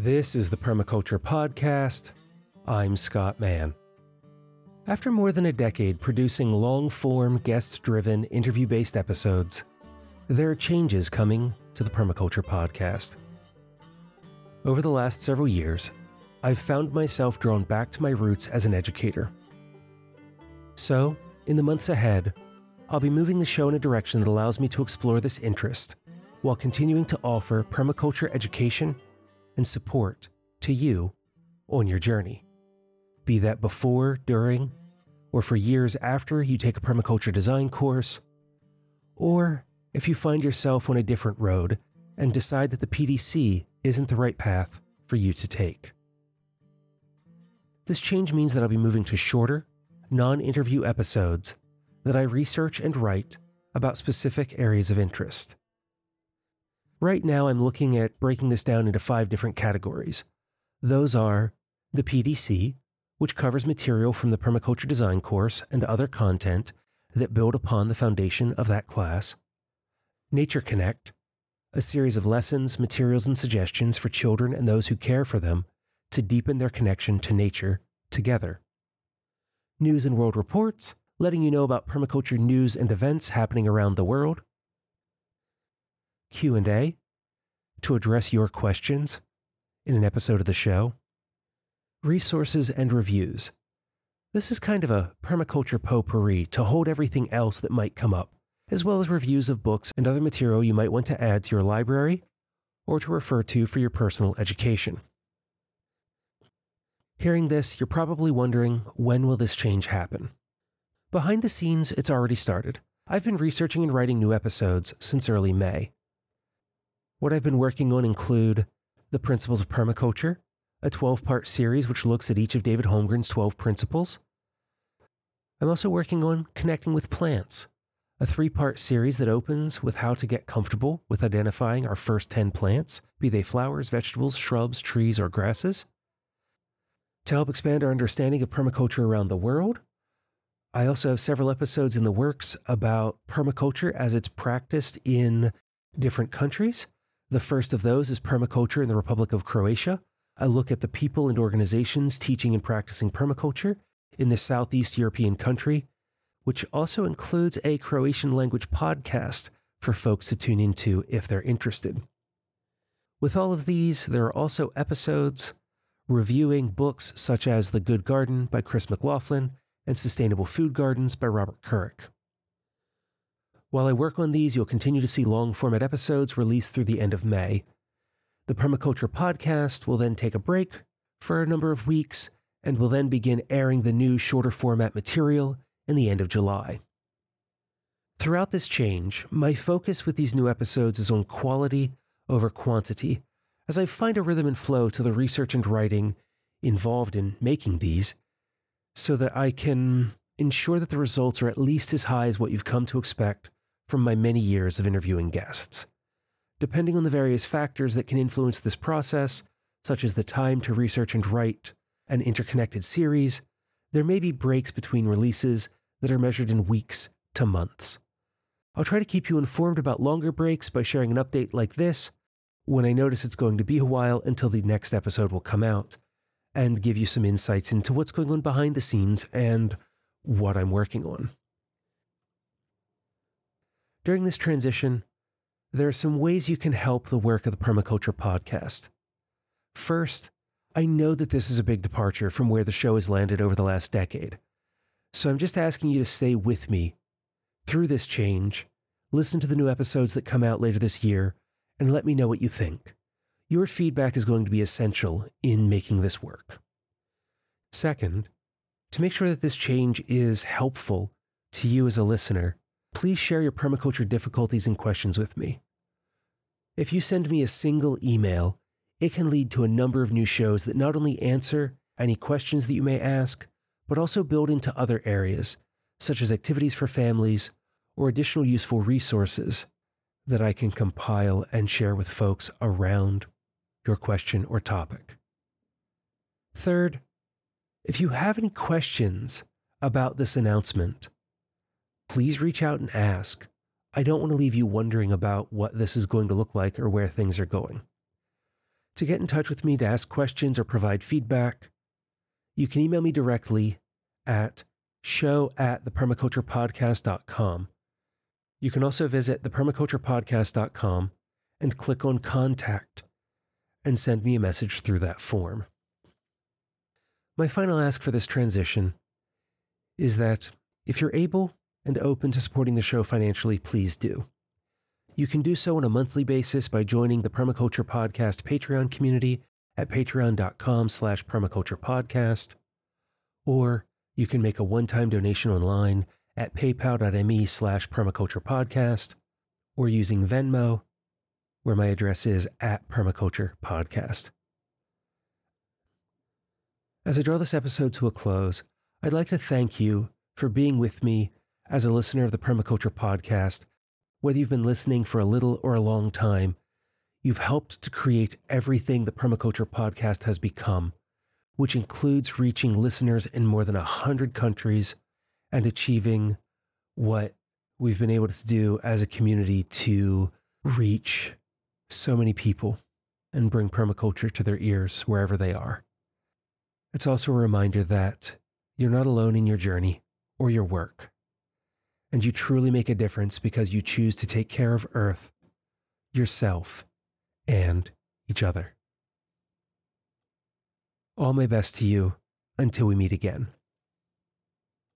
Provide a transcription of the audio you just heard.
This is the Permaculture Podcast. I'm Scott Mann. After more than a decade producing long form, guest driven, interview based episodes, there are changes coming to the Permaculture Podcast. Over the last several years, I've found myself drawn back to my roots as an educator. So, in the months ahead, I'll be moving the show in a direction that allows me to explore this interest while continuing to offer permaculture education and support to you on your journey. Be that before, during, or for years after you take a permaculture design course, or if you find yourself on a different road and decide that the PDC isn't the right path for you to take. This change means that I'll be moving to shorter, non interview episodes that I research and write about specific areas of interest. Right now, I'm looking at breaking this down into five different categories. Those are the PDC, which covers material from the permaculture design course and other content that build upon the foundation of that class. Nature Connect, a series of lessons, materials, and suggestions for children and those who care for them to deepen their connection to nature together. News and World Reports, letting you know about permaculture news and events happening around the world. Q&A to address your questions in an episode of the show. Resources and reviews. This is kind of a permaculture potpourri to hold everything else that might come up, as well as reviews of books and other material you might want to add to your library or to refer to for your personal education. Hearing this, you're probably wondering when will this change happen? Behind the scenes, it's already started. I've been researching and writing new episodes since early May. What I've been working on include The Principles of Permaculture, a 12 part series which looks at each of David Holmgren's 12 principles. I'm also working on Connecting with Plants, a three part series that opens with how to get comfortable with identifying our first 10 plants, be they flowers, vegetables, shrubs, trees, or grasses. To help expand our understanding of permaculture around the world, I also have several episodes in the works about permaculture as it's practiced in different countries. The first of those is Permaculture in the Republic of Croatia. I look at the people and organizations teaching and practicing permaculture in this Southeast European country, which also includes a Croatian language podcast for folks to tune into if they're interested. With all of these, there are also episodes reviewing books such as The Good Garden by Chris McLaughlin and Sustainable Food Gardens by Robert Kourik. While I work on these, you'll continue to see long format episodes released through the end of May. The Permaculture podcast will then take a break for a number of weeks and will then begin airing the new shorter format material in the end of July. Throughout this change, my focus with these new episodes is on quality over quantity, as I find a rhythm and flow to the research and writing involved in making these, so that I can ensure that the results are at least as high as what you've come to expect from my many years of interviewing guests. Depending on the various factors that can influence this process, such as the time to research and write an interconnected series, there may be breaks between releases that are measured in weeks to months. I'll try to keep you informed about longer breaks by sharing an update like this when I notice it's going to be a while until the next episode will come out, and give you some insights into what's going on behind the scenes and what I'm working on. During this transition, there are some ways you can help the work of the Permaculture podcast. First, I know that this is a big departure from where the show has landed over the last decade. So I'm just asking you to stay with me through this change, listen to the new episodes that come out later this year, and let me know what you think. Your feedback is going to be essential in making this work. Second, to make sure that this change is helpful to you as a listener, please share your permaculture difficulties and questions with me. If you send me a single email, it can lead to a number of new shows that not only answer any questions that you may ask, but also build into other areas, such as activities for families or additional useful resources that I can compile and share with folks around your question or topic. Third, if you have any questions about this announcement, please reach out and ask. I don't want to leave you wondering about what this is going to look like or where things are going. To get in touch with me to ask questions or provide feedback, you can email me directly at show at thepermaculturepodcast.com. You can also visit thepermaculturepodcast.com and click on contact and send me a message through that form. My final ask for this transition is that if you're able and open to supporting the show financially, please do. You can do so on a monthly basis by joining the Permaculture Podcast Patreon community at patreon.com slash permaculturepodcast, or you can make a one-time donation online at paypal.me slash permaculturepodcast, or using Venmo, where my address is at permaculturepodcast. As I draw this episode to a close, I'd like to thank you for being with me as a listener of the Permaculture Podcast whether you've been listening for a little or a long time, you've helped to create everything the Permaculture Podcast has become, which includes reaching listeners in more than 100 countries and achieving what we've been able to do as a community to reach so many people and bring permaculture to their ears wherever they are. It's also a reminder that you're not alone in your journey or your work and you truly make a difference because you choose to take care of Earth, yourself, and each other. All my best to you until we meet again.